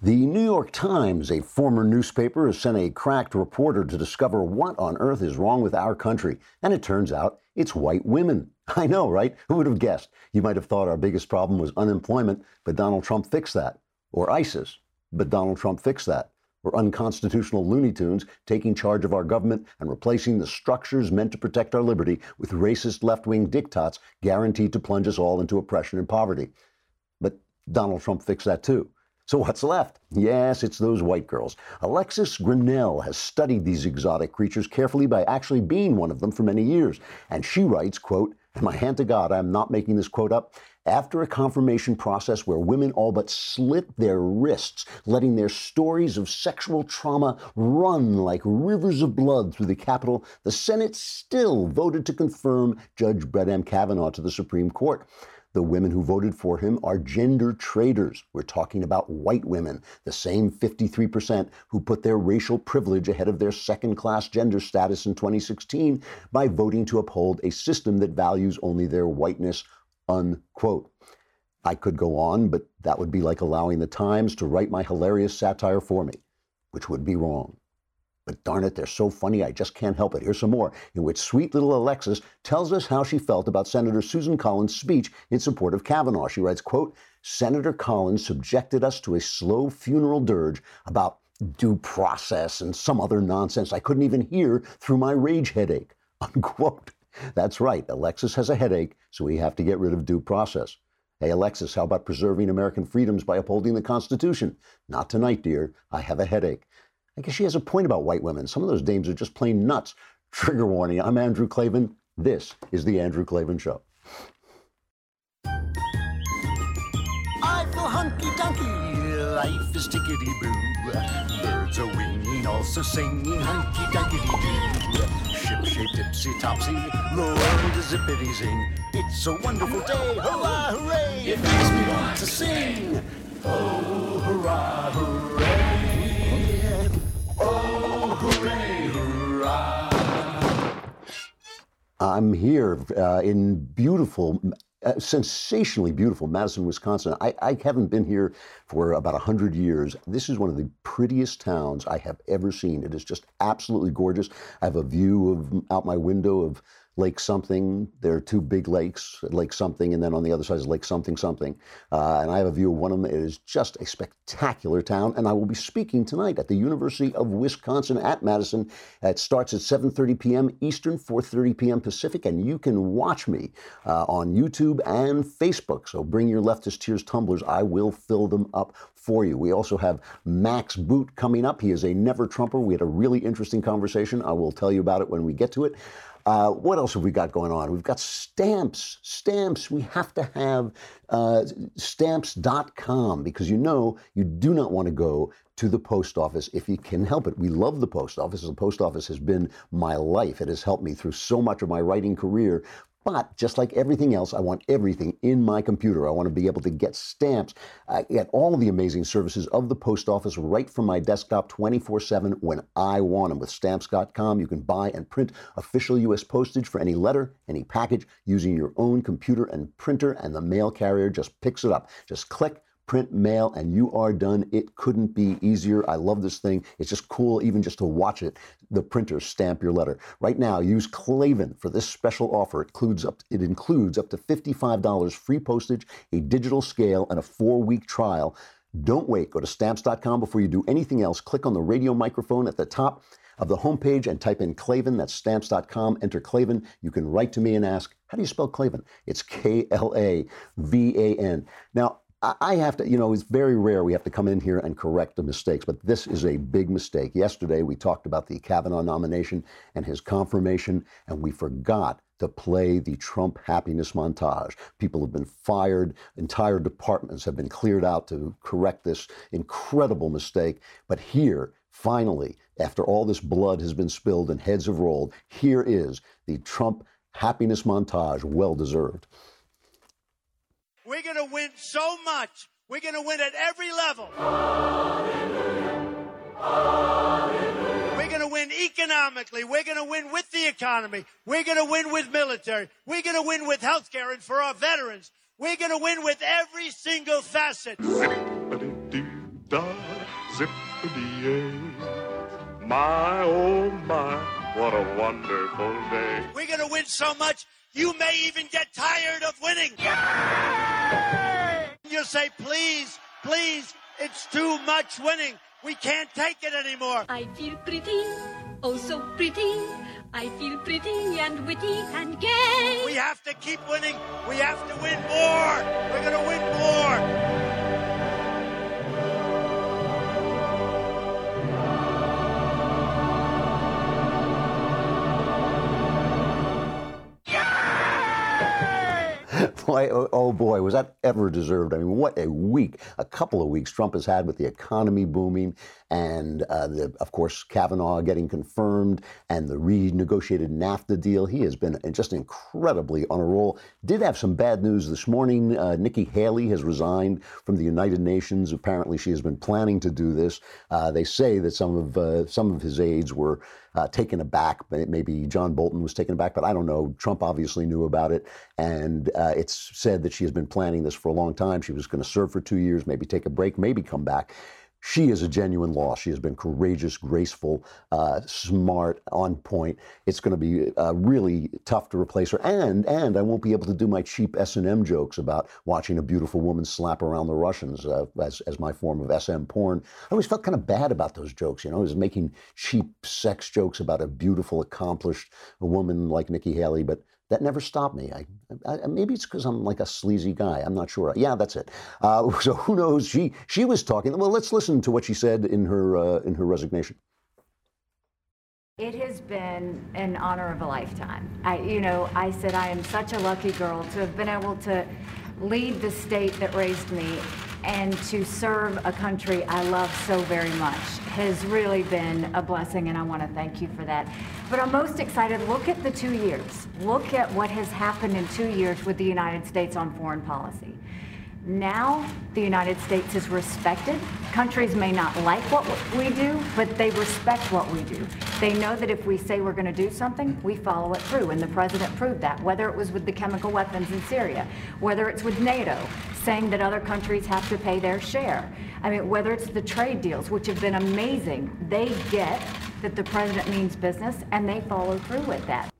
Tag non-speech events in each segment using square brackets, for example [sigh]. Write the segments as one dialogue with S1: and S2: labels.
S1: The New York Times, a former newspaper, has sent a cracked reporter to discover what on earth is wrong with our country. And it turns out it's white women. [laughs] I know, right? Who would have guessed? You might have thought our biggest problem was unemployment, but Donald Trump fixed that. Or ISIS, but Donald Trump fixed that. Or unconstitutional Looney Tunes taking charge of our government and replacing the structures meant to protect our liberty with racist left wing diktats guaranteed to plunge us all into oppression and poverty. But Donald Trump fixed that too. So what's left? Yes, it's those white girls. Alexis Grenell has studied these exotic creatures carefully by actually being one of them for many years. And she writes, quote, and my hand to God, I'm not making this quote up. After a confirmation process where women all but slit their wrists, letting their stories of sexual trauma run like rivers of blood through the Capitol, the Senate still voted to confirm Judge Brett M. Kavanaugh to the Supreme Court. The women who voted for him are gender traitors. We're talking about white women, the same 53% who put their racial privilege ahead of their second class gender status in 2016 by voting to uphold a system that values only their whiteness, unquote. I could go on, but that would be like allowing the Times to write my hilarious satire for me, which would be wrong. But darn it, they're so funny, I just can't help it. Here's some more, in which sweet little Alexis tells us how she felt about Senator Susan Collins' speech in support of Kavanaugh. She writes, quote, Senator Collins subjected us to a slow funeral dirge about due process and some other nonsense I couldn't even hear through my rage headache, [laughs] unquote. That's right, Alexis has a headache, so we have to get rid of due process. Hey, Alexis, how about preserving American freedoms by upholding the Constitution? Not tonight, dear. I have a headache. I guess she has a point about white women. Some of those dames are just plain nuts. Trigger warning. I'm Andrew Klavan. This is The Andrew Klavan Show.
S2: I feel hunky dunky. Life is tickety boo. Birds are winging, also singing hunky dunky doo. Ship shaped topsy. The world is zippity zing. It's a wonderful day. Hurrah, hooray. It makes me want to sing. Oh, hurrah, hooray. Oh, hooray.
S1: I'm here uh, in beautiful, uh, sensationally beautiful Madison, Wisconsin. I, I haven't been here for about 100 years. This is one of the prettiest towns I have ever seen. It is just absolutely gorgeous. I have a view of out my window of Lake something. There are two big lakes, Lake something, and then on the other side is Lake something something. Uh, and I have a view of one of them. It is just a spectacular town. And I will be speaking tonight at the University of Wisconsin at Madison. It starts at 7:30 p.m. Eastern, 4:30 p.m. Pacific, and you can watch me uh, on YouTube and Facebook. So bring your leftist tears tumblers. I will fill them up for you. We also have Max Boot coming up. He is a never Trumper. We had a really interesting conversation. I will tell you about it when we get to it. Uh, what else have we got going on? We've got stamps. Stamps. We have to have uh, stamps.com because you know you do not want to go to the post office if you can help it. We love the post office. The post office has been my life. It has helped me through so much of my writing career. But just like everything else, I want everything in my computer. I want to be able to get stamps, uh, get all of the amazing services of the post office right from my desktop 24 7 when I want them. With stamps.com, you can buy and print official U.S. postage for any letter, any package using your own computer and printer, and the mail carrier just picks it up. Just click print mail and you are done. It couldn't be easier. I love this thing. It's just cool even just to watch it. The printer stamp your letter. Right now, use Klavan for this special offer. It includes up, it includes up to $55 free postage, a digital scale, and a four-week trial. Don't wait. Go to stamps.com before you do anything else. Click on the radio microphone at the top of the homepage and type in Klavan. That's stamps.com. Enter Klavan. You can write to me and ask, how do you spell Klavan? It's K L A V A N. Now, I have to, you know, it's very rare we have to come in here and correct the mistakes, but this is a big mistake. Yesterday, we talked about the Kavanaugh nomination and his confirmation, and we forgot to play the Trump happiness montage. People have been fired, entire departments have been cleared out to correct this incredible mistake. But here, finally, after all this blood has been spilled and heads have rolled, here is the Trump happiness montage, well deserved.
S3: We're going to win so much. We're going to win at every level. Hallelujah. Hallelujah. We're going to win economically. We're going to win with the economy. We're going to win with military. We're going to win with health care and for our veterans. We're going to win with every single facet. Zippity-dee-da, zippity-yay.
S4: My, oh my, what a wonderful day.
S3: We're going to win so much you may even get tired of winning. You'll say, please, please, it's too much winning. We can't take it anymore.
S5: I feel pretty, oh so pretty. I feel pretty and witty and gay.
S3: We have to keep winning. We have to win more. We're going to win more.
S1: Boy, oh, oh boy, was that ever deserved? I mean, what a week, a couple of weeks Trump has had with the economy booming, and uh, the, of course Kavanaugh getting confirmed, and the renegotiated NAFTA deal. He has been just incredibly on a roll. Did have some bad news this morning. Uh, Nikki Haley has resigned from the United Nations. Apparently, she has been planning to do this. Uh, they say that some of uh, some of his aides were uh, taken aback. Maybe John Bolton was taken aback, but I don't know. Trump obviously knew about it, and uh, it's said that she has been planning this for a long time. She was going to serve for two years, maybe take a break, maybe come back. She is a genuine loss. She has been courageous, graceful, uh, smart, on point. It's going to be uh, really tough to replace her, and and I won't be able to do my cheap S and M jokes about watching a beautiful woman slap around the Russians uh, as as my form of SM porn. I always felt kind of bad about those jokes. You know, I was making cheap sex jokes about a beautiful, accomplished woman like Nikki Haley, but that never stopped me. I, I maybe it's because I'm like a sleazy guy. I'm not sure. Yeah, that's it. Uh, [laughs] so who knows? She she was talking. Well, let's listen to what she said in her uh, in her resignation.
S6: It has been an honor of a lifetime. I, you know, I said I am such a lucky girl to have been able to lead the state that raised me and to serve a country I love so very much has really been a blessing, and I want to thank you for that. But I'm most excited. Look at the two years. Look at what has happened in two years with the United States on foreign policy. Now, the United States is respected. Countries may not like what we do, but they respect what we do. They know that if we say we're going to do something, we follow it through. And the president proved that, whether it was with the chemical weapons in Syria, whether it's with NATO, saying that other countries have to pay their share. I mean, whether it's the trade deals, which have been amazing, they get that the president means business and they follow through with that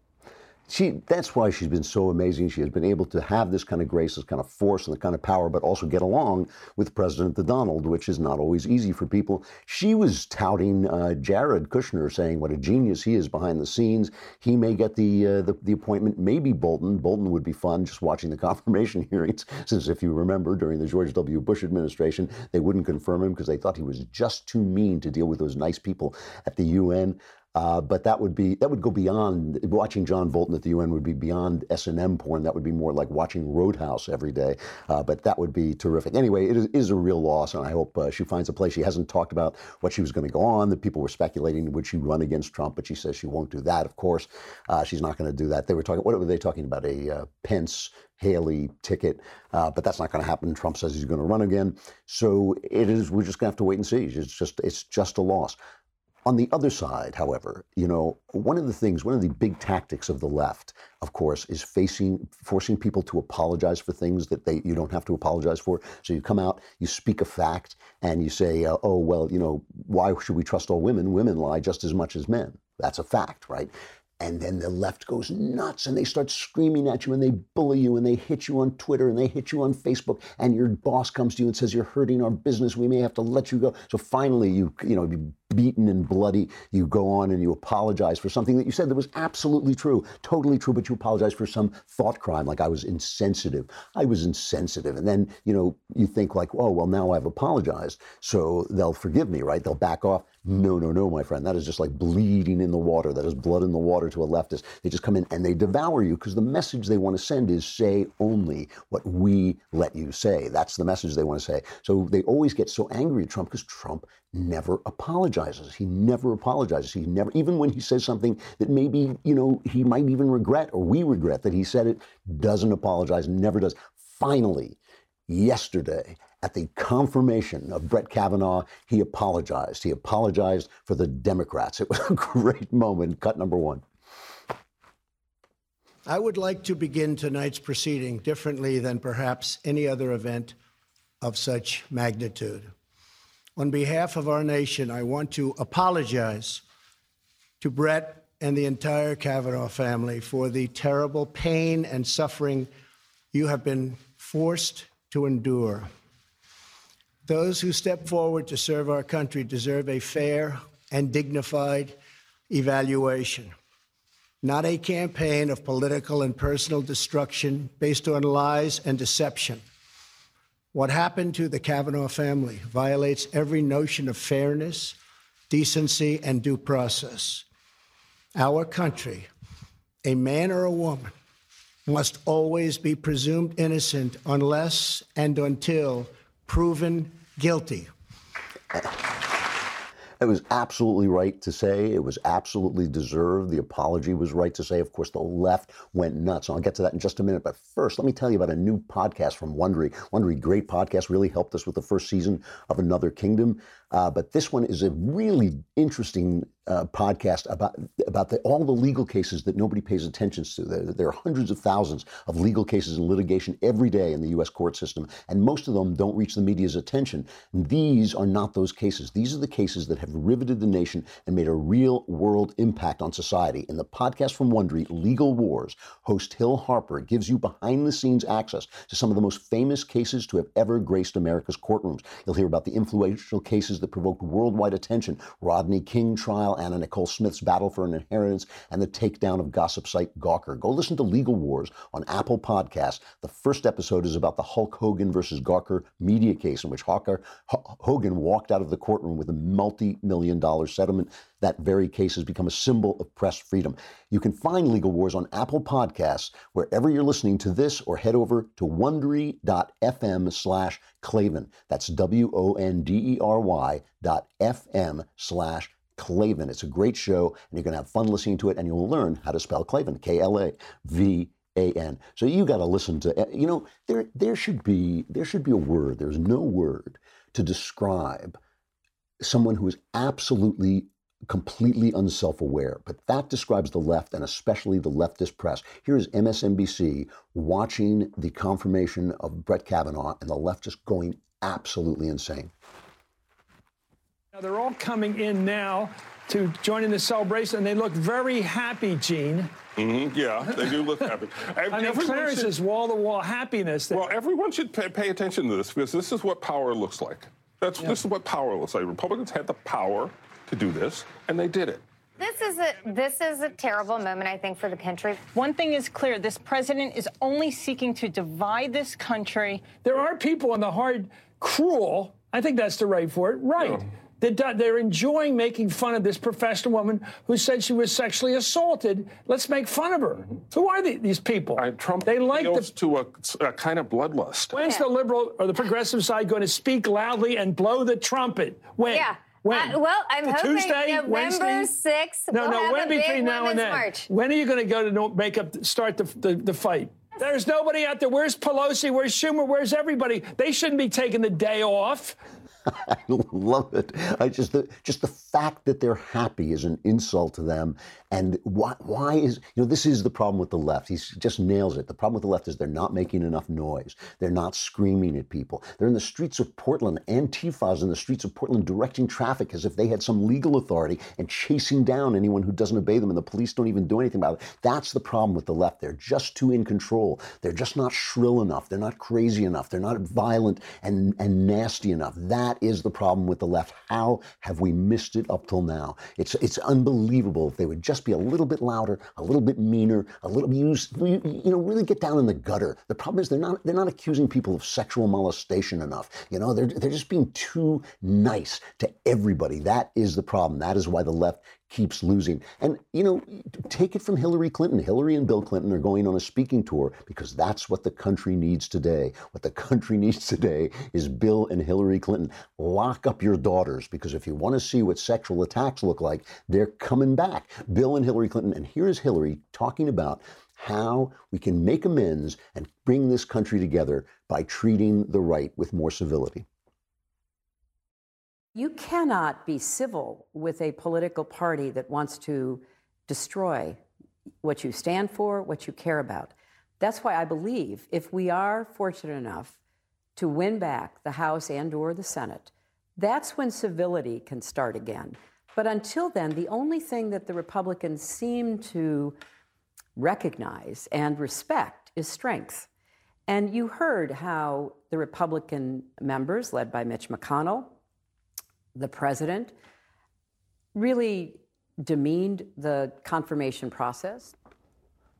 S1: she that's why she's been so amazing. She has been able to have this kind of grace, this kind of force, and the kind of power, but also get along with President Donald, which is not always easy for people. She was touting uh, Jared Kushner, saying what a genius he is behind the scenes. He may get the, uh, the the appointment. Maybe Bolton. Bolton would be fun just watching the [laughs] confirmation hearings, since if you remember during the George W. Bush administration, they wouldn't confirm him because they thought he was just too mean to deal with those nice people at the UN. Uh, but that would be that would go beyond watching John Bolton at the UN would be beyond S and M porn. That would be more like watching Roadhouse every day. Uh, but that would be terrific. Anyway, it is, is a real loss, and I hope uh, she finds a place. She hasn't talked about what she was going to go on. That people were speculating would she run against Trump, but she says she won't do that. Of course, uh, she's not going to do that. They were talking. What were they talking about? A uh, Pence Haley ticket, uh, but that's not going to happen. Trump says he's going to run again, so it is. We're just going to have to wait and see. It's just it's just a loss. On the other side, however, you know, one of the things, one of the big tactics of the left, of course, is facing, forcing people to apologize for things that they you don't have to apologize for. So you come out, you speak a fact, and you say, uh, "Oh, well, you know, why should we trust all women? Women lie just as much as men." That's a fact, right? And then the left goes nuts and they start screaming at you and they bully you and they hit you on Twitter and they hit you on Facebook and your boss comes to you and says you're hurting our business. We may have to let you go. So finally you you know beaten and bloody, you go on and you apologize for something that you said that was absolutely true, totally true, but you apologize for some thought crime, like I was insensitive. I was insensitive. And then, you know, you think like, oh, well, now I've apologized, so they'll forgive me, right? They'll back off. No, no, no, my friend. That is just like bleeding in the water. That is blood in the water to a leftist. They just come in and they devour you because the message they want to send is say only what we let you say. That's the message they want to say. So they always get so angry at Trump because Trump never apologizes. He never apologizes. He never, even when he says something that maybe, you know, he might even regret or we regret that he said it, doesn't apologize, never does. Finally, yesterday, at the confirmation of Brett Kavanaugh, he apologized. He apologized for the Democrats. It was a [laughs] great moment. Cut number one.
S7: I would like to begin tonight's proceeding differently than perhaps any other event of such magnitude. On behalf of our nation, I want to apologize to Brett and the entire Kavanaugh family for the terrible pain and suffering you have been forced to endure. Those who step forward to serve our country deserve a fair and dignified evaluation, not a campaign of political and personal destruction based on lies and deception. What happened to the Kavanaugh family violates every notion of fairness, decency, and due process. Our country, a man or a woman, must always be presumed innocent unless and until proven guilty.
S1: It was absolutely right to say. It was absolutely deserved. The apology was right to say. Of course, the left went nuts. I'll get to that in just a minute. But first, let me tell you about a new podcast from Wondery. Wondery, great podcast, really helped us with the first season of Another Kingdom. Uh, but this one is a really interesting uh, podcast about about the, all the legal cases that nobody pays attention to. There, there, are hundreds of thousands of legal cases and litigation every day in the U.S. court system, and most of them don't reach the media's attention. These are not those cases. These are the cases that have riveted the nation and made a real world impact on society. In the podcast from Wondery, Legal Wars, host Hill Harper gives you behind the scenes access to some of the most famous cases to have ever graced America's courtrooms. You'll hear about the influential cases that provoked worldwide attention Rodney King trial, Anna Nicole Smith's battle for an inheritance, and the takedown of gossip site Gawker. Go listen to Legal Wars on Apple Podcasts. The first episode is about the Hulk Hogan versus Gawker media case, in which Hawker, H- Hogan walked out of the courtroom with a multi million dollar settlement. That very case has become a symbol of press freedom. You can find Legal Wars on Apple Podcasts wherever you're listening to this, or head over to wondery.fm slash Klavan. That's W O N D E R Y dot FM slash Klavan. It's a great show, and you're going to have fun listening to it, and you'll learn how to spell Klavan, K L A V A N. So you got to listen to. Eh, you know, there there should be there should be a word. There's no word to describe someone who is absolutely completely unself-aware but that describes the left and especially the leftist press here is msnbc watching the confirmation of brett kavanaugh and the left just going absolutely insane
S4: now they're all coming in now to join in the celebration and they look very happy gene
S8: Mm-hmm. Yeah, they do look happy. [laughs]
S4: I mean, Clarence is wall-to-wall happiness.
S8: That- well, everyone should pay, pay, attention to this because this is what power looks like. That's yeah. this is what power looks like. Republicans had the power to do this, and they did it.
S9: This is a this is a terrible moment, I think, for the country.
S10: One thing is clear: this president is only seeking to divide this country.
S4: There are people in the hard, cruel. I think that's the right for it. Right. Yeah they're enjoying making fun of this professional woman who said she was sexually assaulted. Let's make fun of her. Mm-hmm. Who are these people?
S8: Uh, Trump they like the, to a, a, kind of bloodlust.
S4: When's yeah. the liberal or the progressive side going to speak loudly and blow the trumpet? When?
S9: Yeah.
S4: When?
S9: Uh, well, I'm
S4: the
S9: hoping
S4: Tuesday,
S9: November
S4: Wednesday?
S9: 6th.
S4: No,
S9: we'll
S4: no, when between now and then?
S9: March.
S4: When are you going to go to make up, start the, the, the fight? There's nobody out there. Where's Pelosi? Where's Schumer? Where's everybody? They shouldn't be taking the day off.
S1: I [laughs] love it. I just the, just the fact that they're happy is an insult to them. And why, why is you know this is the problem with the left. He just nails it. The problem with the left is they're not making enough noise. They're not screaming at people. They're in the streets of Portland. Antifa's in the streets of Portland directing traffic as if they had some legal authority and chasing down anyone who doesn't obey them. And the police don't even do anything about it. That's the problem with the left. They're just too in control. They're just not shrill enough. They're not crazy enough. They're not violent and and nasty enough. That is the problem with the left. How have we missed it up till now? It's it's unbelievable. If they would just be a little bit louder, a little bit meaner, a little use you, you know really get down in the gutter. The problem is they're not they're not accusing people of sexual molestation enough. You know they're they're just being too nice to everybody. That is the problem. That is why the left keeps losing. And, you know, take it from Hillary Clinton. Hillary and Bill Clinton are going on a speaking tour because that's what the country needs today. What the country [laughs] needs today is Bill and Hillary Clinton. Lock up your daughters because if you want to see what sexual attacks look like, they're coming back. Bill and Hillary Clinton. And here's Hillary talking about how we can make amends and bring this country together by treating the right with more civility.
S11: You cannot be civil with a political party that wants to destroy what you stand for, what you care about. That's why I believe if we are fortunate enough to win back the House and or the Senate, that's when civility can start again. But until then, the only thing that the Republicans seem to recognize and respect is strength. And you heard how the Republican members, led by Mitch McConnell, the president, really demeaned the confirmation process.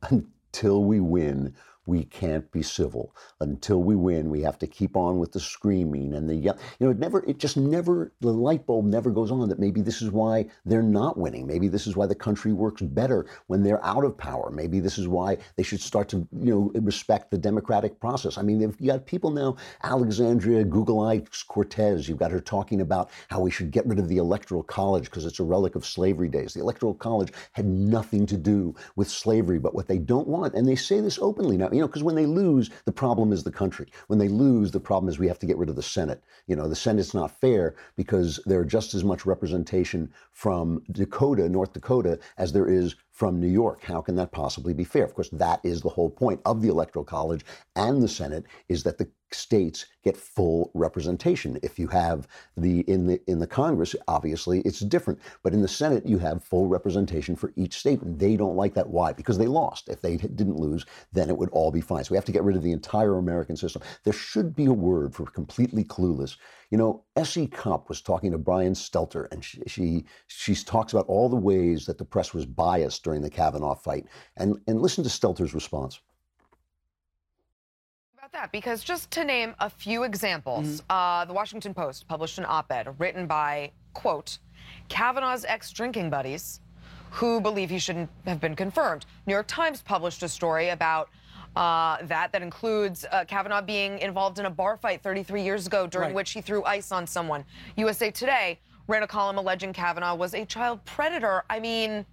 S1: Until we win, we can't be civil. Until we win, we have to keep on with the screaming and the you know it never it just never the light bulb never goes on that maybe this is why they're not winning. Maybe this is why the country works better when they're out of power. Maybe this is why they should start to you know respect the democratic process. I mean, they've got people now, Alexandria Google Eyes Cortez. You've got her talking about how we should get rid of the electoral college because it's a relic of slavery days. The electoral college had nothing to do with slavery, but what they don't want, and they say this openly now. You know, because when they lose, the problem is the country. When they lose, the problem is we have to get rid of the Senate. You know, the Senate's not fair because there are just as much representation from Dakota, North Dakota, as there is from New York. How can that possibly be fair? Of course, that is the whole point of the Electoral College and the Senate is that the states get full representation. If you have the in the in the Congress, obviously it's different, but in the Senate you have full representation for each state, and they don't like that. Why? Because they lost. If they didn't lose, then it would all be fine. So we have to get rid of the entire American system. There should be a word for completely clueless. You know, S.E. Cupp was talking to Brian Stelter, and she, she she talks about all the ways that the press was biased during the Kavanaugh fight, and and listen to Stelter's response
S12: about that because just to name a few examples, mm-hmm. uh, the Washington Post published an op-ed written by quote Kavanaugh's ex-drinking buddies who believe he shouldn't have been confirmed. New York Times published a story about uh, that that includes uh, Kavanaugh being involved in a bar fight 33 years ago during right. which he threw ice on someone. USA Today ran a column alleging Kavanaugh was a child predator. I mean,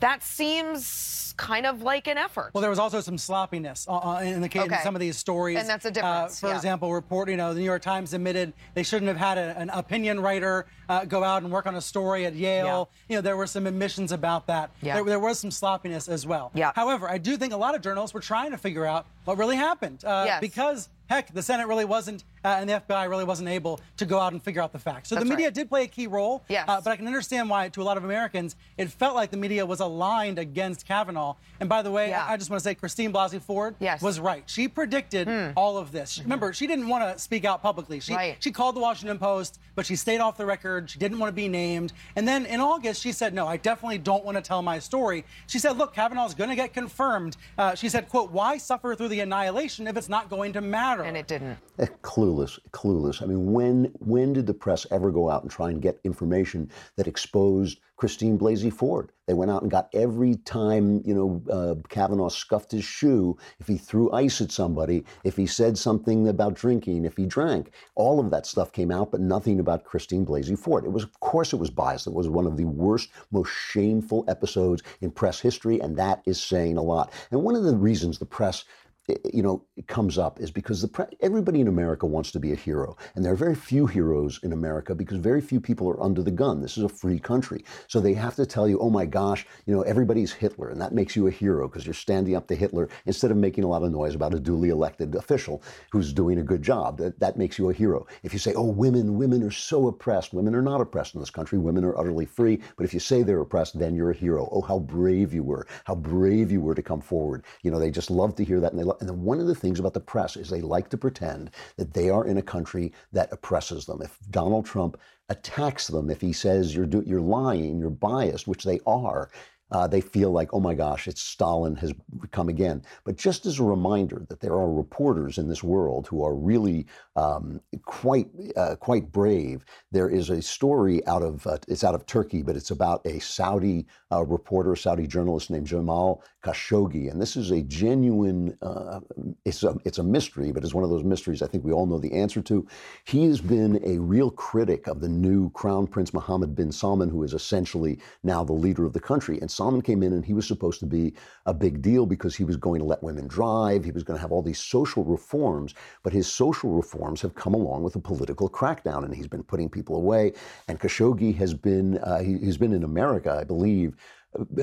S12: that seems kind of like an effort.
S13: Well, there was also some sloppiness uh, uh in the case okay. of some of these stories.
S12: And that's a uh, difference.
S13: Uh, for
S12: yeah.
S13: example, report, you know, the New York Times admitted they shouldn't have had a, an opinion writer uh, go out and work on a story at Yale. Yeah. You know, there were some admissions about that. Yeah. There, there, was some sloppiness as well.
S12: Yeah.
S13: However, I do think a lot of journalists were trying to figure out what really happened.
S12: Uh, yes.
S13: Because heck, the Senate really wasn't, uh, and the FBI really wasn't able to go out and figure out the facts. So That's the media
S12: right.
S13: did play a key role.
S12: Yes. Uh,
S13: but I can understand why, to a lot of Americans, it felt like the media was aligned against Kavanaugh. And by the way, yeah. I, I, just want to say Christine Blasey Ford
S12: yes.
S13: was right. She predicted mm. all of this. Mm-hmm. Remember, she didn't want to speak out publicly. She,
S12: right.
S13: she called the Washington Post, but she stayed off the record. She didn't want to be named. And then in August, she said, no, I definitely don't want to tell my story. She said, look, Kavanaugh's going to get confirmed. Uh, she said, quote, why suffer through the annihilation if it's not going to matter?
S12: And it didn't.
S1: Eh, clueless, clueless. I mean, when when did the press ever go out and try and get information that exposed Christine Blasey Ford? They went out and got every time you know uh, Kavanaugh scuffed his shoe, if he threw ice at somebody, if he said something about drinking, if he drank, all of that stuff came out, but nothing about Christine Blasey Ford. It was, of course, it was biased. It was one of the worst, most shameful episodes in press history, and that is saying a lot. And one of the reasons the press Eh, eh, you know, it comes up is because the pre- everybody in America wants to be a hero, and there are very few heroes in America because very few people are under the gun. This is a free country, so they have to tell you, "Oh my gosh, you know, everybody's Hitler," and that makes you a hero because you're standing up to Hitler instead of making a lot of noise about a duly elected official who's doing a good job. That, that makes you a hero. If you say, "Oh, women, women are so oppressed," women are not oppressed in this country. Women are utterly free. But if you say they're oppressed, then you're a hero. Oh, how brave you were! How brave you were to come forward. You know, they just love to hear that, and they. And then one of the things about the press is they like to pretend that they are in a country that oppresses them. If Donald Trump attacks them, if he says you're do, you're lying, you're biased, which they are, uh, they feel like, oh my gosh, it's Stalin has come again. But just as a reminder that there are reporters in this world who are really um, quite uh, quite brave. There is a story out of uh, it's out of Turkey, but it's about a Saudi uh, reporter, Saudi journalist named Jamal Khashoggi, and this is a genuine. Uh, it's a it's a mystery, but it's one of those mysteries I think we all know the answer to. He has been a real critic of the new Crown Prince Mohammed bin Salman, who is essentially now the leader of the country. And Salman came in, and he was supposed to be a big deal because he was going to let women drive. He was going to have all these social reforms, but his social reforms have come along with a political crackdown, and he's been putting people away. And Khashoggi has been uh, he, has been in America, I believe,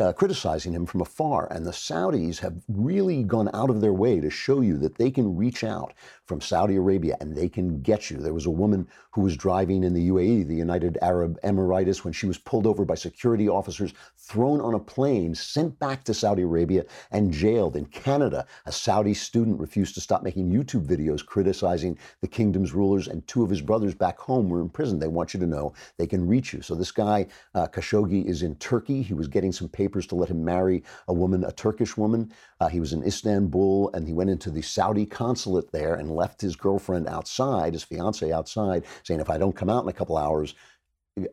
S1: uh, criticizing him from afar. And the Saudis have really gone out of their way to show you that they can reach out from Saudi Arabia and they can get you. There was a woman who was driving in the UAE, the United Arab Emirates, when she was pulled over by security officers, thrown on a plane, sent back to Saudi Arabia, and jailed. In Canada, a Saudi student refused to stop making YouTube videos criticizing the kingdom's rulers, and two of his brothers back home were in prison. They want you to know they can reach you. So this guy, uh, Khashoggi, is in Turkey. He was getting some papers to let him marry a woman, a Turkish woman. Uh, he was in Istanbul, and he went into the Saudi consulate there and left his girlfriend outside, his fiance outside, saying, "If I don't come out in a couple hours."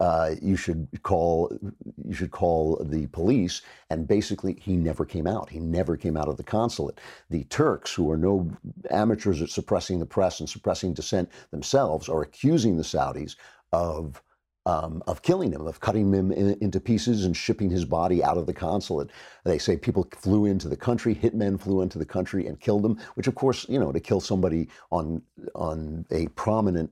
S1: Uh, you should call you should call the police and basically he never came out he never came out of the consulate the turks who are no amateurs at suppressing the press and suppressing dissent themselves are accusing the saudis of um, of killing him, of cutting him in, into pieces and shipping his body out of the consulate. They say people flew into the country, hitmen flew into the country and killed him. Which, of course, you know, to kill somebody on on a prominent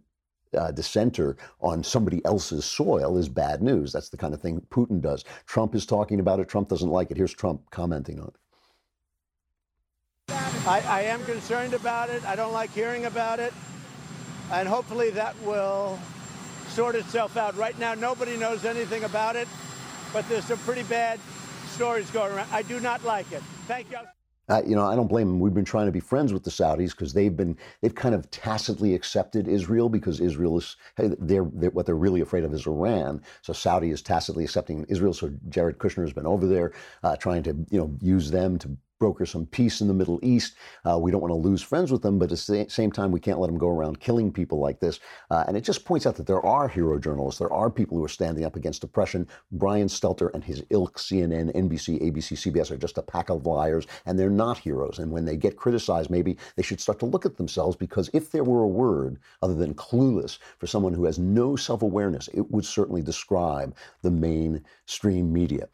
S1: uh, dissenter on somebody else's soil is bad news. That's the kind of thing Putin does. Trump is talking about it. Trump doesn't like it. Here's Trump commenting on it.
S3: I, I am concerned about it. I don't like hearing about it. And hopefully that will sort itself out. Right now, nobody knows anything about it, but there's some pretty bad stories going around. I do not like it. Thank you.
S1: Uh, you know, I don't blame them. We've been trying to be friends with the Saudis because they've been they've kind of tacitly accepted Israel because Israel is they're, they're, what they're really afraid of is Iran. So Saudi is tacitly accepting Israel. So Jared Kushner has been over there uh, trying to you know use them to broker some peace in the Middle East. Uh, we don't want to lose friends with them, but at the same time, we can't let them go around killing people like this. Uh, and it just points out that there are hero journalists. There are people who are standing up against oppression. Brian Stelter and his ilk, CNN, NBC, ABC, CBS, are just a pack of liars, and they're not heroes. And when they get criticized, maybe they should start to look at themselves because if there were a word other than clueless for someone who has no self awareness, it would certainly describe the mainstream media.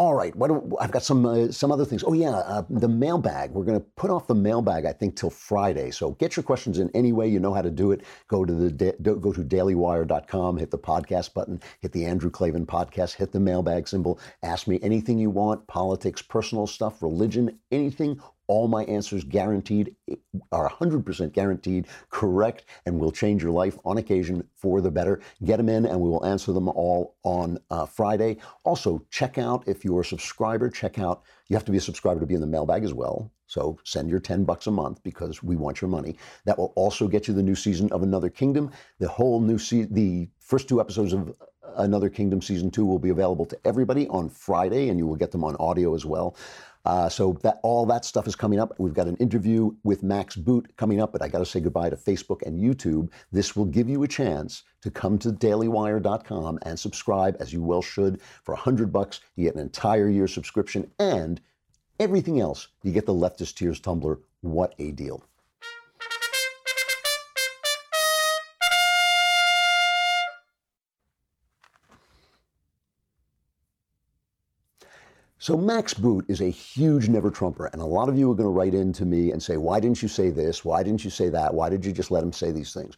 S1: All right, what do, I've got some uh, some other things. Oh yeah, uh, the mailbag. We're going to put off the mailbag, I think, till Friday. So get your questions in any way you know how to do it. Go to the go to dailywire.com, hit the podcast button, hit the Andrew Klavan podcast, hit the mailbag symbol. Ask me anything you want: politics, personal stuff, religion, anything all my answers guaranteed are 100% guaranteed correct and will change your life on occasion for the better. Get them in and we will answer them all on uh, Friday. Also, check out if you're a subscriber, check out, you have to be a subscriber to be in the mailbag as well. So send your 10 bucks a month because we want your money. That will also get you the new season of Another Kingdom. The whole new season, the first two episodes of Another Kingdom season two will be available to everybody on Friday, and you will get them on audio as well. Uh, so that all that stuff is coming up. We've got an interview with Max Boot coming up, but I got to say goodbye to Facebook and YouTube. This will give you a chance to come to dailywire.com and subscribe, as you well should. For a hundred bucks, you get an entire year subscription and everything else. You get the Leftist Tears tumbler. What a deal! So Max Boot is a huge never Trumper, and a lot of you are going to write in to me and say, "Why didn't you say this? Why didn't you say that? Why did you just let him say these things?"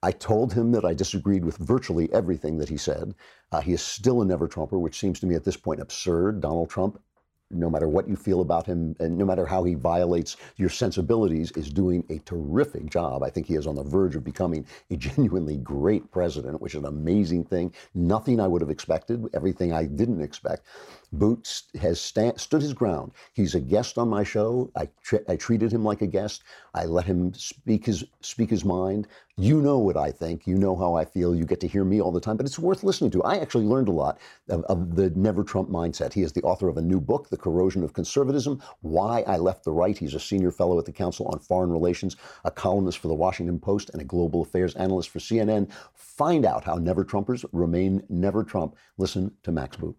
S1: I told him that I disagreed with virtually everything that he said. Uh, he is still a never Trumper, which seems to me at this point absurd. Donald Trump no matter what you feel about him and no matter how he violates your sensibilities, is doing a terrific job. I think he is on the verge of becoming a [laughs] genuinely great president, which is an amazing thing. Nothing I would have expected, everything I didn't expect. Boots has sta- stood his ground. He's a guest on my show. I, tr- I treated him like a guest. I let him speak his speak his mind. You know what I think. You know how I feel. You get to hear me all the time, but it's worth listening to. I actually learned a lot of, of the Never Trump mindset. He is the author of a new book, The Corrosion of Conservatism: Why I Left the Right. He's a senior fellow at the Council on Foreign Relations, a columnist for the Washington Post, and a global affairs analyst for CNN. Find out how Never Trumpers remain Never Trump. Listen to Max Boot.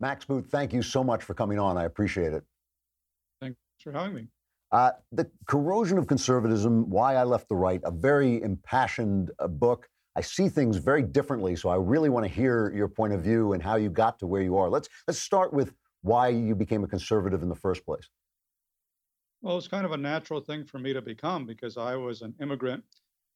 S1: Max Boot, thank you so much for coming on. I appreciate it.
S14: Thanks for having me.
S1: Uh, the Corrosion of Conservatism Why I Left the Right, a very impassioned uh, book. I see things very differently, so I really want to hear your point of view and how you got to where you are. Let's, let's start with why you became a conservative in the first place.
S14: Well, it's kind of a natural thing for me to become because I was an immigrant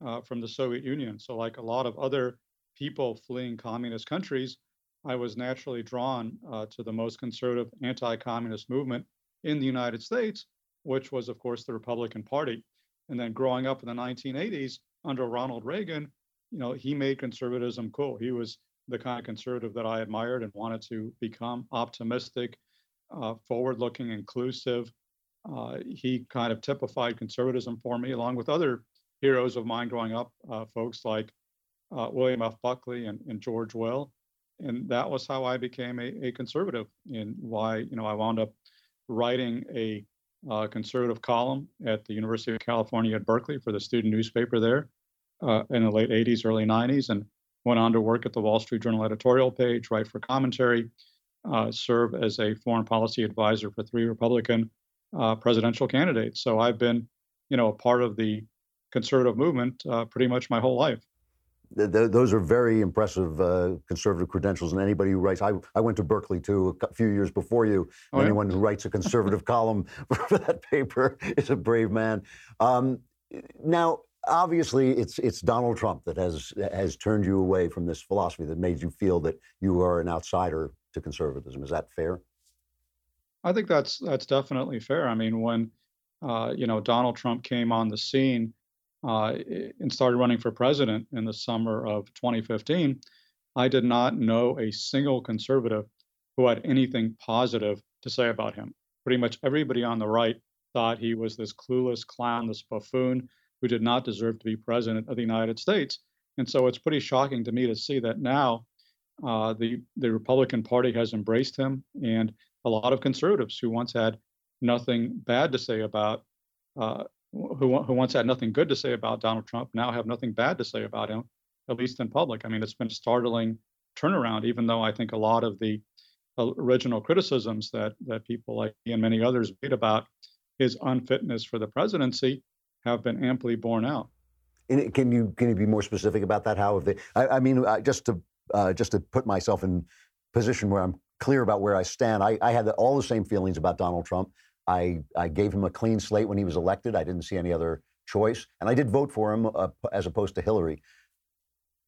S14: uh, from the Soviet Union. So, like a lot of other people fleeing communist countries, I was naturally drawn uh, to the most conservative anti communist movement in the United States, which was, of course, the Republican Party. And then growing up in the 1980s under Ronald Reagan, you know, he made conservatism cool. He was the kind of conservative that I admired and wanted to become optimistic, uh, forward looking, inclusive. Uh, he kind of typified conservatism for me, along with other heroes of mine growing up, uh, folks like uh, William F. Buckley and, and, George Will. And that was how I became a, a, conservative and why, you know, I wound up writing a uh, conservative column at the University of California at Berkeley for the student newspaper there uh, in the late 80s, early 90s, and went on to work at the Wall Street Journal editorial page, write for commentary, uh, serve as a foreign policy advisor for three Republican uh, presidential candidates. So I've been, you know, a part of the conservative movement uh, pretty much my whole life.
S1: Those are very impressive uh, conservative credentials. And anybody who writes, I, I went to Berkeley too a few years before you. Oh, yeah? Anyone who writes a conservative [laughs] column for that paper is a brave man. Um, now, obviously it's it's Donald Trump that has has turned you away from this philosophy that made you feel that you are an outsider to conservatism. Is that fair?
S14: I think that's that's definitely fair. I mean, when uh, you know Donald Trump came on the scene uh, and started running for president in the summer of 2015, I did not know a single conservative who had anything positive to say about him. Pretty much everybody on the right thought he was this clueless clown, this buffoon who did not deserve to be president of the United States. And so it's pretty shocking to me to see that now uh, the the Republican Party has embraced him, and a lot of conservatives who once had nothing bad to say about uh, who who once had nothing good to say about Donald Trump now have nothing bad to say about him, at least in public. I mean, it's been a startling turnaround. Even though I think a lot of the original criticisms that that people like me and many others made about his unfitness for the presidency have been amply borne out.
S1: And can you can you be more specific about that? How have they? I, I mean, uh, just to uh, just to put myself in position where I'm clear about where I stand. I, I had all the same feelings about Donald Trump. I I gave him a clean slate when he was elected. I didn't see any other choice, and I did vote for him uh, as opposed to Hillary.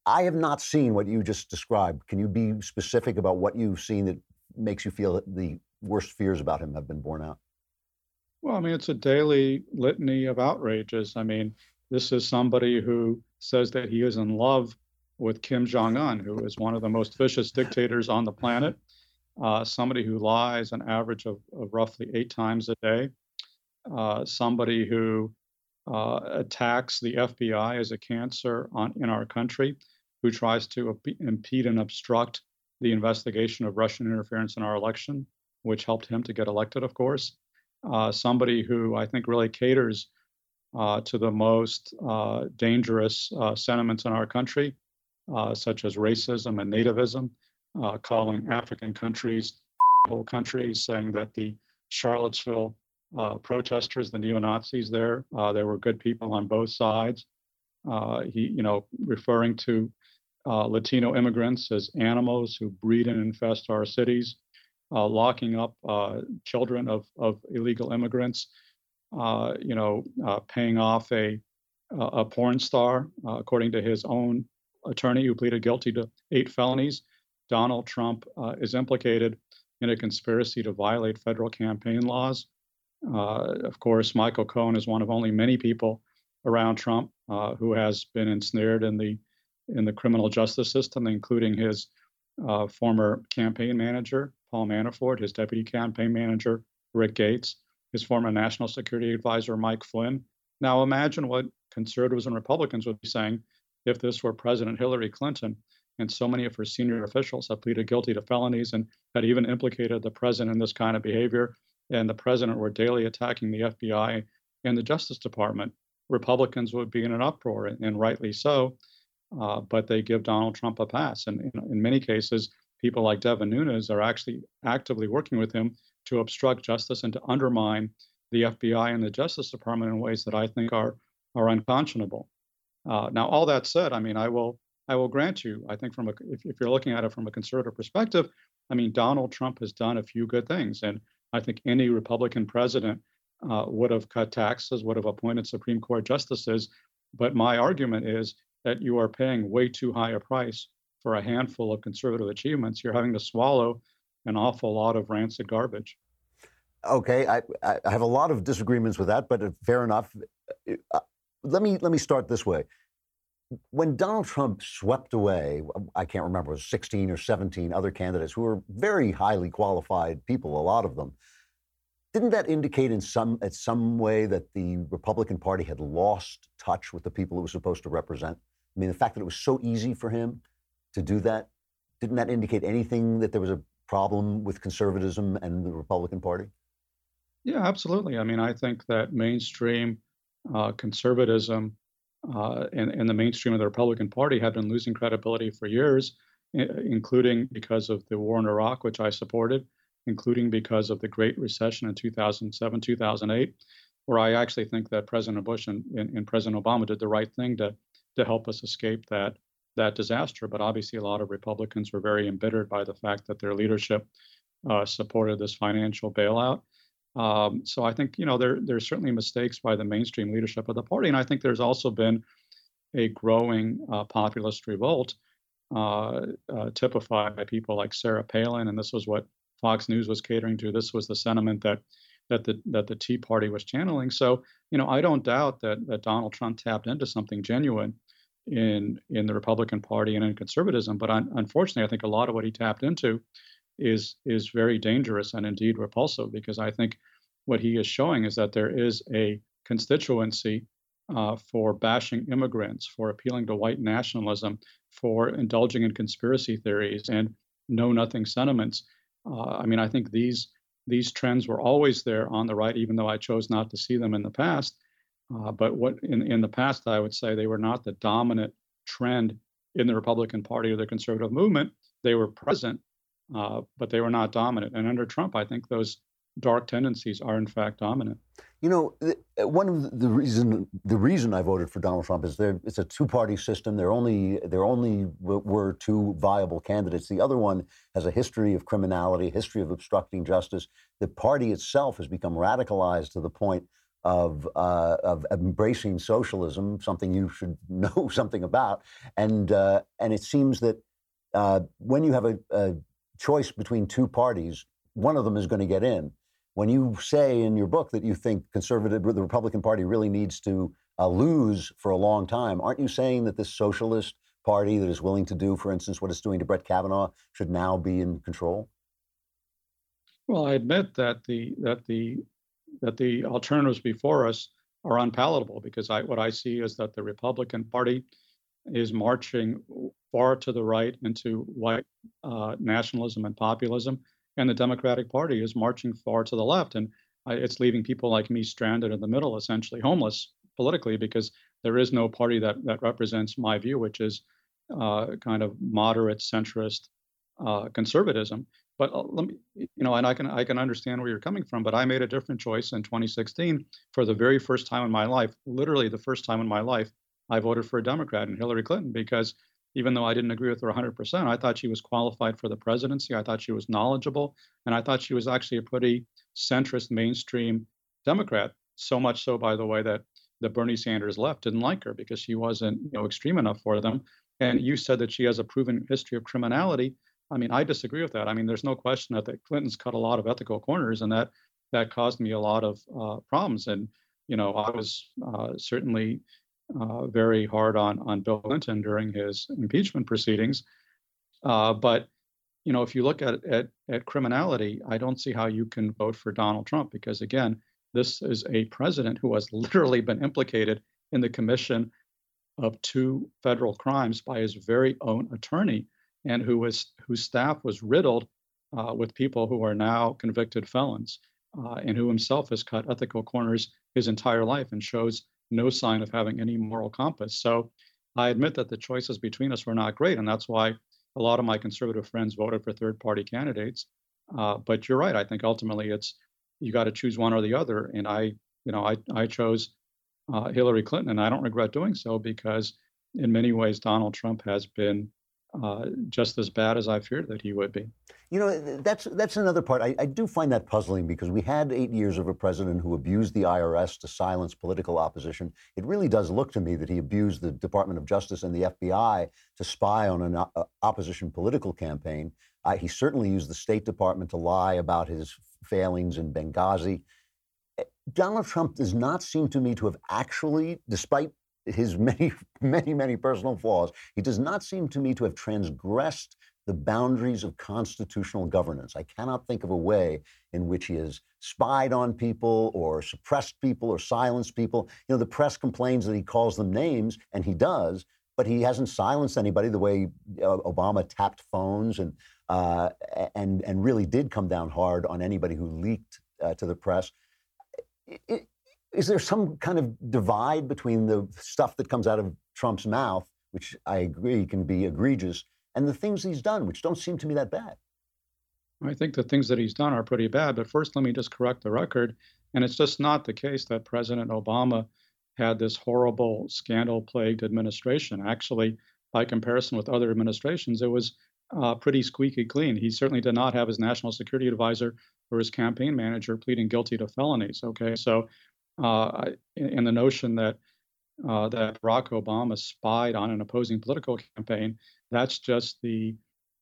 S1: I have not seen what you just described. Can you be specific about what you've seen that makes you feel that the worst fears about him have been borne out?
S14: Well, I mean, it's a daily litany of outrages. I mean, this is somebody who says that he is in love with Kim Jong un, who is one of the most vicious dictators on the planet, uh, somebody who lies an average of, of roughly eight times a day, uh, somebody who uh, attacks the FBI as a cancer on, in our country, who tries to impede and obstruct the investigation of Russian interference in our election, which helped him to get elected, of course. Uh, somebody who I think really caters uh, to the most uh, dangerous sentiments in our country, such as racism and nativism, uh, calling African countries whole countries, saying that the Charlottesville protesters, the neo Nazis there, there were good people on both sides. he, you know, referring to Latino immigrants as animals who breed and infest our cities uh, locking up uh, children of, of illegal immigrants, uh, you know, uh, paying off a, a porn star, uh, according to his own attorney who pleaded guilty to eight felonies. Donald Trump uh, is implicated in a conspiracy to violate federal campaign laws. of course, Michael Cohen is one of only many people around Trump who has been ensnared in the in the criminal justice system, including his uh, former campaign manager, Paul Manafort, his deputy campaign manager, Rick Gates, his former national security advisor, Mike Flynn. Now imagine what conservatives and Republicans would be saying if this were President Hillary Clinton and so many of her senior officials have pleaded guilty to felonies and had even implicated the president in this kind of behavior, and the president were daily attacking the FBI and the Justice Department. Republicans would be in an uproar, and rightly so uh, but they give Donald Trump a pass. And in, in many cases, people like Devin Nunes are actually actively working with him to obstruct justice and to undermine the FBI and the Justice Department in ways that I think are are unconscionable. Uh, now, all that said, I mean, I will I will grant you, I think from a if, if you're looking at it from a conservative perspective, I mean, Donald Trump has done a few good things, and I think any Republican president uh, would have cut taxes, would have appointed Supreme Court justices. But my argument is that you are paying way too high a price for a handful of conservative achievements. You're having to swallow an awful lot of rancid garbage.
S1: Okay, I, I have a lot of disagreements with that, but fair enough. uh, let me let me start this way. When Donald Trump swept away, I can't remember, it was 16 or 17 other candidates who were very highly qualified people, a lot of them. Didn't that indicate in some at some way that the Republican Party had lost touch with the people it was supposed to represent? I mean, the fact that it was so easy for him to do that, didn't that indicate anything that there was a problem with conservatism and the Republican Party?
S14: Yeah, absolutely. I mean, I think that mainstream uh, conservatism uh, and, the mainstream of the Republican Party had been losing credibility for years, including because of the war in Iraq, which I supported, including because of the Great Recession in 2007, 2008, where I actually think that President Bush and, and, and President Obama did the right thing to to help us escape that that disaster. But obviously, a lot of Republicans were very embittered by the fact that their leadership uh, supported this financial bailout. Um, so I think you know there there's certainly mistakes by the mainstream leadership of the party, and I think there's also been a growing uh, populist revolt uh, uh, typified by people like Sarah Palin, and this was what Fox News was catering to. This was the sentiment that that the that the Tea Party was channeling. So you know I don't doubt that that Donald Trump tapped into something genuine in in the Republican Party and in conservatism, but un- unfortunately I think a lot of what he tapped into is is very dangerous and indeed repulsive because I think what he is showing is that there is a constituency uh, for bashing immigrants, for appealing to white nationalism, for indulging in conspiracy theories and know nothing sentiments. Uh, I mean, I think these these trends were always there on the right, even though I chose not to see them in the past. Uh, but what in, in the past, I would say they were not the dominant trend in the Republican Party or the conservative movement. They were present, uh, but they were not dominant. And under Trump, I think those dark tendencies are in fact dominant.
S1: You know, uh, one of the reason the reason I voted for Donald Trump is there it's a two-party system. There only there only were two viable candidates. The other one has a history of criminality, a history of obstructing justice. The party itself has become radicalized to the point of uh, of embracing socialism, something you should [laughs] know something about. And uh, and it seems that uh, when you have a, a choice between two parties, one of them is going to get in. When you say in your book that you think conservative, the Republican Party really needs to uh, lose for a long time, aren't you saying that this socialist party that is willing to do, for instance, what it's doing to Brett Kavanaugh, should now be in control?
S14: Well, I admit that the that the that the alternatives before us are unpalatable because I, what I see is that the Republican Party is marching far to the right into white uh, nationalism and populism, and the Democratic Party is marching far to the left, and it's leaving people like me stranded in the middle, essentially homeless politically, because there is no party that that represents my view, which is uh, kind of moderate centrist uh, conservatism. But uh, let me, you know, and I can I can understand where you're coming from. But I made a different choice in 2016 for the very first time in my life, literally the first time in my life, I voted for a Democrat and Hillary Clinton because even though I didn't agree with her 100%, I thought she was qualified for the presidency. I thought she was knowledgeable, and I thought she was actually a pretty centrist, mainstream Democrat. So much so, by the way, that the Bernie Sanders left didn't like her because she wasn't, you know, extreme enough for them. And you said that she has a proven history of criminality. I mean, I disagree with that. I mean, there's no question that the Clintons cut a lot of ethical corners, and that that caused me a lot of uh, problems. And you know, I was uh, certainly uh, very hard on on Bill Clinton during his impeachment proceedings. Uh, but you know, if you look at, at at criminality, I don't see how you can vote for Donald Trump because again, this is a president who has [laughs] literally been implicated in the commission of two federal crimes by his very own attorney and who was whose staff was riddled uh, with people who are now convicted felons, uh, and who himself has cut ethical corners his entire life and shows no sign of having any moral compass. So I admit that the choices between us were not great, and that's why a lot of my conservative friends voted for third-party candidates. Uh, but you're right. I think ultimately it's you got to choose one or the other, and I, you know, I I chose uh, Hillary Clinton, and I don't regret doing so because in many ways Donald Trump has been uh, just as bad as I feared that he would be.
S1: You know, that's that's another part. I, I, do find that puzzling because we had eight years of a president who abused the IRS to silence political opposition. It really does look to me that he abused the Department of Justice and the FBI to spy on an uh, opposition political campaign. Uh, he certainly used the State Department to lie about his failings in Benghazi. Donald Trump does not seem to me to have actually, despite his [laughs] many, many, many personal flaws, he does not seem to me to have transgressed the boundaries of constitutional governance. I cannot think of a way in which he has spied on people or suppressed people or silenced people. You know, the press complains that he calls them names, and he does, but he hasn't silenced anybody the way uh, Obama tapped phones and uh, and and really did come down hard on anybody who leaked uh, to the press. Is there some kind of divide between the stuff that comes out of Trump's mouth, which I agree can be egregious, and the things he's done, which don't seem to me that bad?
S14: I think the things that he's done are pretty bad. But first, let me just correct the record. And it's just not the case that President Obama had this horrible scandal plagued administration. Actually, by comparison with other administrations, it was uh, pretty squeaky clean. He certainly did not have his national security advisor or his campaign manager pleading guilty to felonies. Okay, so uh, in, the notion that uh, that Barack Obama spied on an opposing political campaign, that's just the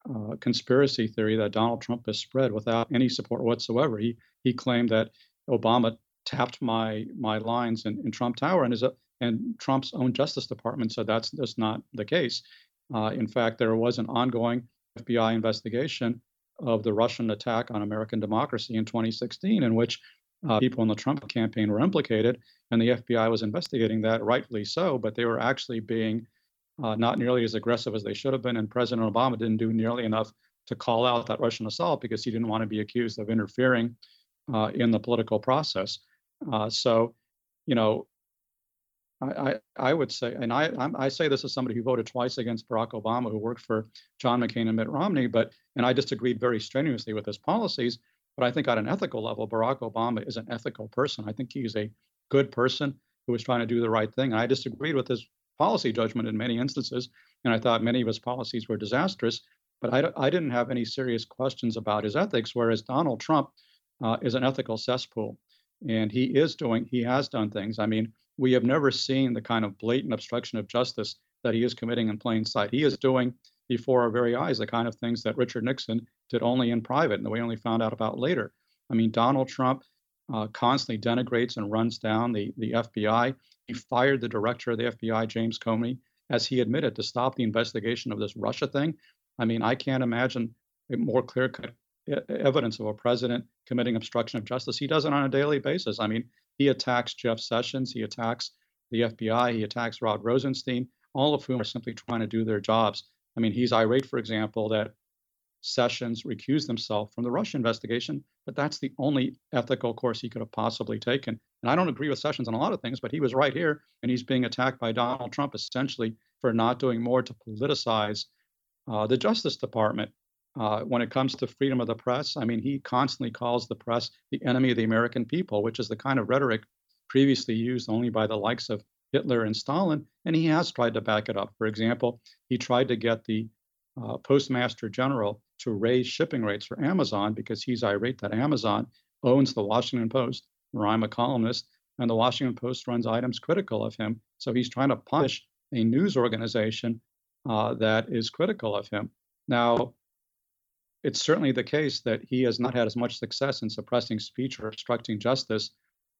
S14: uh, conspiracy theory that Donald Trump has spread without any support whatsoever. He he claimed that Obama tapped my my lines in, in Trump Tower, and is a, and Trump's own Justice Department said that's just not the case. Uh, in fact, there was an ongoing FBI investigation of the Russian attack on American democracy in 2016, in which uh, people in the Trump campaign were implicated, and the FBI was investigating that, rightfully so, but they were actually being uh, not nearly as aggressive as they should have been, and President Obama didn't do nearly enough to call out that Russian assault because he didn't want to be accused of interfering uh, in the political process. Uh, so, you know, I, I, would say, and I, I say this as somebody who voted twice against Barack Obama, who worked for John McCain and Mitt Romney, but and I disagreed very strenuously with his policies. But I think on an ethical level, Barack Obama is an ethical person. I think he's a good person who was trying to do the right thing. I disagreed with his policy judgment in many instances, and I thought many of his policies were disastrous. But I, I didn't have any serious questions about his ethics, whereas Donald Trump uh, is an ethical cesspool, and he is doing, he has done things. I mean, we have never seen the kind of blatant obstruction of justice that he is committing in plain sight. He is doing before our very eyes the kind of things that Richard Nixon did only in private and that we only found out about later. I mean, Donald Trump uh, constantly denigrates and runs down the, the FBI. He fired the director of the FBI, James Comey, as he admitted to stop the investigation of this Russia thing. I mean, I can't imagine a more clear cut evidence of a president committing obstruction of justice. He does it on a daily basis. I mean, he attacks Jeff Sessions, he attacks the FBI, he attacks Rod Rosenstein, all of whom are simply trying to do their jobs. I mean, he's irate, for example, that Sessions recused himself from the Russia investigation, but that's the only ethical course he could have possibly taken. And I don't agree with Sessions on a lot of things, but he was right here, and he's being attacked by Donald Trump essentially for not doing more to politicize uh, the Justice Department. Uh, when it comes to freedom of the press, I mean, he constantly calls the press the enemy of the American people, which is the kind of rhetoric previously used only by the likes of Hitler and Stalin, and he has tried to back it up. For example, he tried to get the uh, Postmaster General to raise shipping rates for Amazon because he's irate that Amazon owns the Washington Post, where I'm a columnist, and the Washington Post runs items critical of him. So he's trying to punish a news organization uh, that is critical of him. Now, it's certainly the case that he has not had as much success in suppressing speech or obstructing justice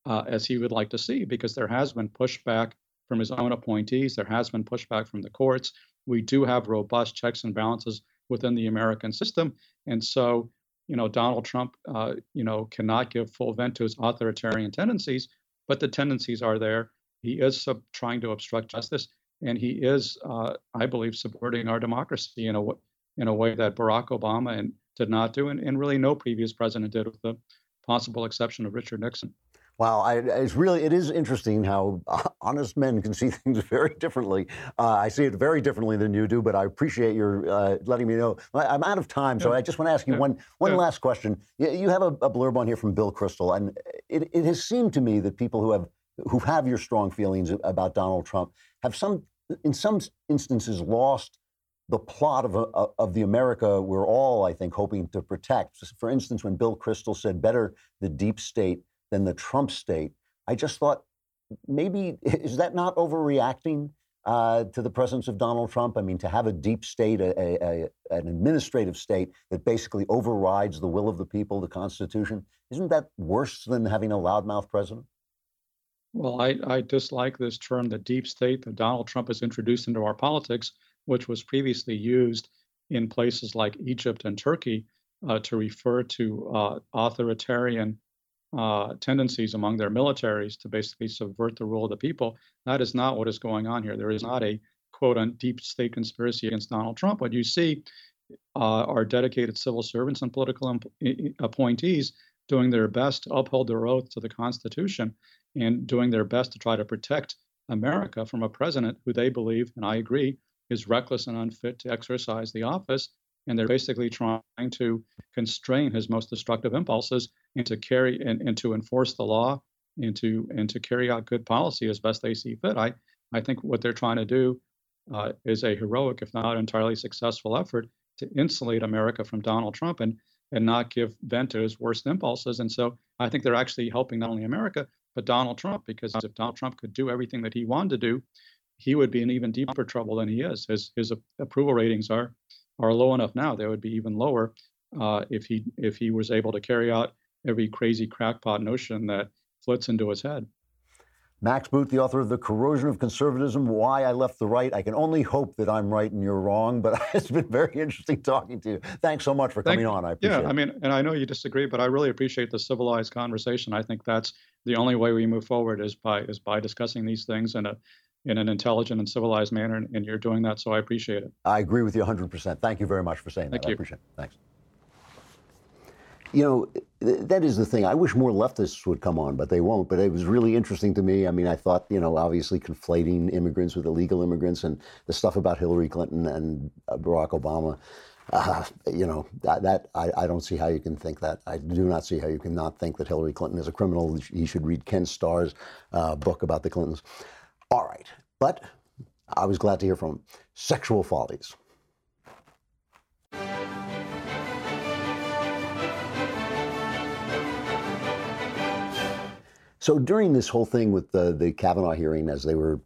S14: uh, as he would like to see, because there has been pushback from his own appointees, there has been pushback from the courts. We do have robust checks and balances within the American system, and so you know Donald Trump, uh, you know, cannot give full vent to his authoritarian tendencies, but the tendencies are there. He is sub- trying to obstruct justice, and he is, uh, I believe, subverting our democracy in a in a way that Barack Obama and did not do, and, and really no previous president did, with the possible exception of Richard Nixon.
S1: Wow, I, it's really it is interesting how [laughs] honest men can see [laughs] things very differently. Uh, I see it very differently than you do, but I appreciate your uh, letting me know. I'm out of time, so yeah. I just want to ask you yeah. one one yeah. last question. You have a, a, blurb on here from Bill Kristol, and it, it has seemed to me that people who have who have your strong feelings about Donald Trump have some in some instances lost the plot of, a, of the America we're all, I think, hoping to protect. For instance, when Bill Kristol said, better the deep state than the Trump state, I just thought maybe, [laughs] is that not overreacting uh, to the presence of Donald Trump? I mean, to have a deep state, a, a, a, an administrative state that basically overrides the will of the people, the Constitution, isn't that worse than having a loudmouth president?
S14: Well, I, I dislike this term, the deep state, that Donald Trump has introduced into our politics, which was previously used in places like Egypt and Turkey uh, to refer to uh, authoritarian uh, tendencies among their militaries to basically subvert the rule of the people. That is not what is going on here. There is not a quote on deep state conspiracy against Donald Trump. What you see uh, are dedicated civil servants and political imp- appointees doing their best to uphold their oath to the Constitution and doing their best to try to protect America from a president who they believe, and I agree, is reckless and unfit to exercise the office. And they're basically trying to constrain his most destructive impulses and to carry and, and to enforce the law and to and to carry out good policy as best they see fit. I I think what they're trying to do uh, is a heroic, if not entirely successful, effort to insulate America from Donald Trump and and not give vent to his worst impulses. And so I think they're actually helping not only America but Donald Trump because if Donald Trump could do everything that he wanted to do, he would be in even deeper trouble than he is. His his approval ratings are are low enough now; they would be even lower uh, if he if he was able to carry out every crazy crackpot notion that flits into his head.
S1: Max Boot, the author of The Corrosion of Conservatism Why I Left the Right. I can only hope that I'm right and you're wrong, but [laughs] it's been very interesting talking to you. Thanks so much for coming Thank, on. I appreciate
S14: yeah,
S1: it.
S14: I mean, and I know you disagree, but I really appreciate the civilized conversation. I think that's the only way we move forward is by is by discussing these things in a in an intelligent and civilized manner, and you're doing that, so I appreciate it.
S1: I agree with you 100%. Thank you very much for saying
S14: Thank
S1: that.
S14: You.
S1: I appreciate it. Thanks. You know, that is the thing. I wish more leftists would come on, but they won't. But it was really interesting to me. I mean, I thought, you know, obviously conflating immigrants with illegal immigrants and the stuff about Hillary Clinton and uh, Barack Obama. Uh, you know, that, that I, I, don't see how you can think that. I do not see how you can not think that Hillary Clinton is a criminal. He should read Ken Starr's uh, book about the Clintons. All right. But I was glad to hear from. Sexual follies. So during this whole thing with the, the Kavanaugh hearing, as they were,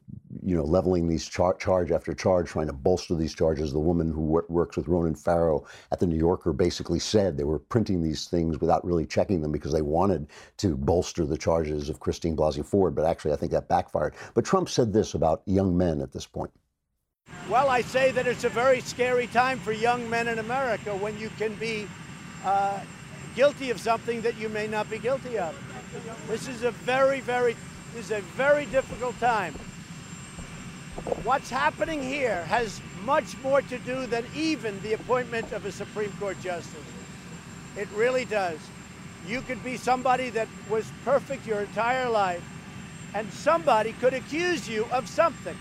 S1: you know, leveling these char- charge after charge, trying to bolster these charges, the woman who wor- works with Ronan Farrow at the New Yorker basically said they were printing these things without really checking them because they wanted to bolster the charges of Christine Blasey Ford. But actually, I think that backfired. But Trump said this about young men at this point.
S3: Well, I say that it's a very scary time for young men in America when you can be uh, guilty of something that you may not be guilty of. This is a very, very, this is a very difficult time. What's happening here has much more to do than even the appointment of a Supreme Court justice. It really does. You could be somebody that was perfect your entire life, and somebody could accuse you of something.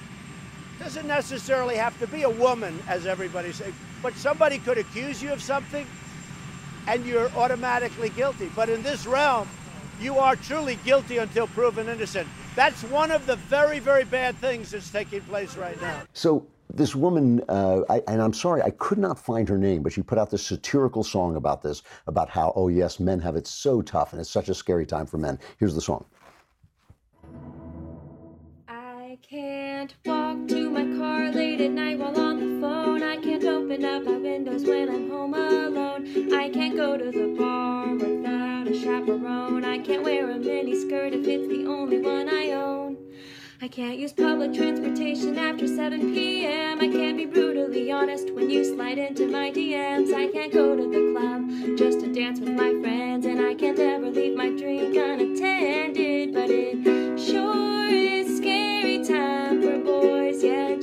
S3: Doesn't necessarily have to be a woman, as everybody says, but somebody could accuse you of something, and you're automatically guilty. But in this realm, you are truly guilty until proven innocent. That's one of the very, very bad things that's taking place right now.
S1: So this woman, uh, I, and I'm sorry, I could not find her name, but she put out this satirical song about this, about how, oh yes, men have it so tough and it's such a scary time for men. Here's the song.
S15: I can't walk to my car late at night while on the phone. I can't open up my windows when I'm home alone. I can't go to the bar without a chaperone. I can't wear a mini skirt if it's the only one I own. I can't use public transportation after 7 p.m. I can't be brutally honest when you slide into my DMs. I can't go to the club just to dance with my friends. And I can't ever leave my drink unattended. But it sure is scary time for boys. Yeah,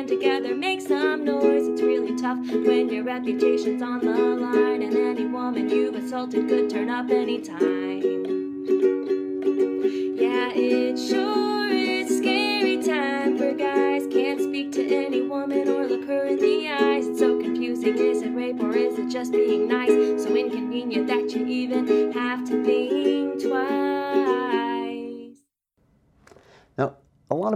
S15: band together, make some noise. It's really tough when your reputation's on the line. And any woman you've assaulted could turn up anytime. Yeah, it sure is scary time for guys. Can't speak to any woman or look her in the eyes. It's so confusing. Is it rape or is it just being nice?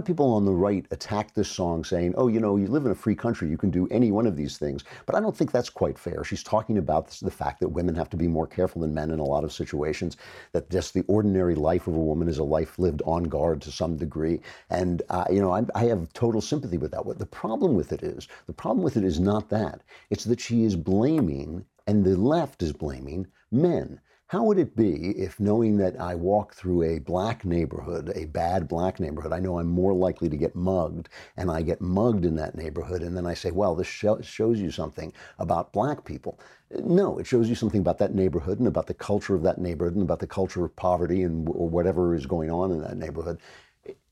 S1: People on the right attack this song saying, oh, you know, you live in a free country, you can do any one of these things. But I don't think that's quite fair. She's talking about the fact that women have to be more careful than men in a lot of situations, that just the ordinary life of a woman is a life lived on guard to some degree. And, uh, you know, I, I have total sympathy with that. What the problem with it is, the problem with it is not that. It's that she is blaming, and the left is blaming, men How would it be if, knowing that I walk through a black neighborhood, a bad black neighborhood, I know I'm more likely to get mugged, and I get mugged in that neighborhood, and then I say, well, this show, shows you something about black people? No, it shows you something about that neighborhood and about the culture of that neighborhood and about the culture of poverty and or whatever is going on in that neighborhood.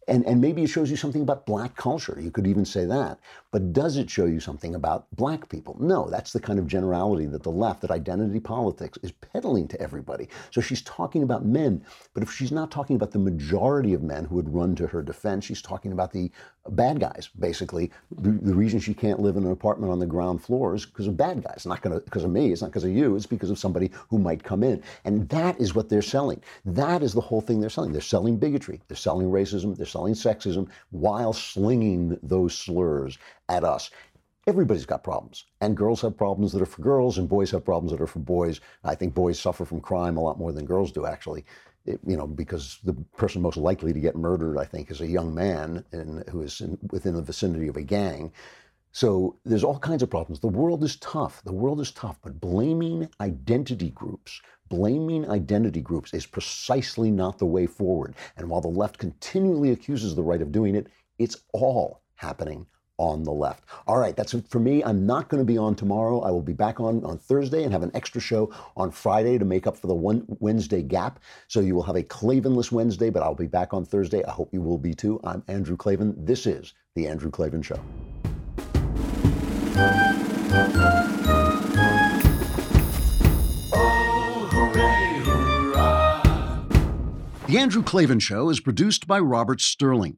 S1: And, and maybe it shows you something about black culture. You could even say that. But does it show you something about black people? No, that's the kind of generality that the left, that identity politics is peddling to everybody. So she's talking about men, but if she's not talking about the majority of men who would run to her defense, she's talking about the bad guys, basically. The, the reason she can't live in an apartment on the ground floor is because of bad guys. Not gonna, because of me, it's not because of you, it's because of somebody who might come in. And that is what they're selling. That is the whole thing they're selling. They're selling bigotry, they're selling racism, they're selling sexism while slinging those slurs at us. Everybody's got problems, and girls have problems that are for girls, and boys have problems that are for boys. I think boys suffer from crime a lot more than girls do, actually. It, you know, because the person most likely to get murdered, I think, is a young man in, who is in, within the vicinity of a gang. So there's all kinds of problems. The world is tough. The world is tough, but blaming identity groups, blaming identity groups is precisely not the way forward. And while the left continually accuses the right of doing it, it's all happening on the left. All right, that's it for me. I'm not going to be on tomorrow. I will be back on on Thursday and have an extra show on Friday to make up for the one Wednesday gap. So you will have a Klavanless Wednesday, but I'll be back on Thursday. I hope you will be too. I'm Andrew Klavan. This is The Andrew Klavan Show. The Andrew Klavan Show is produced by Robert Sterling.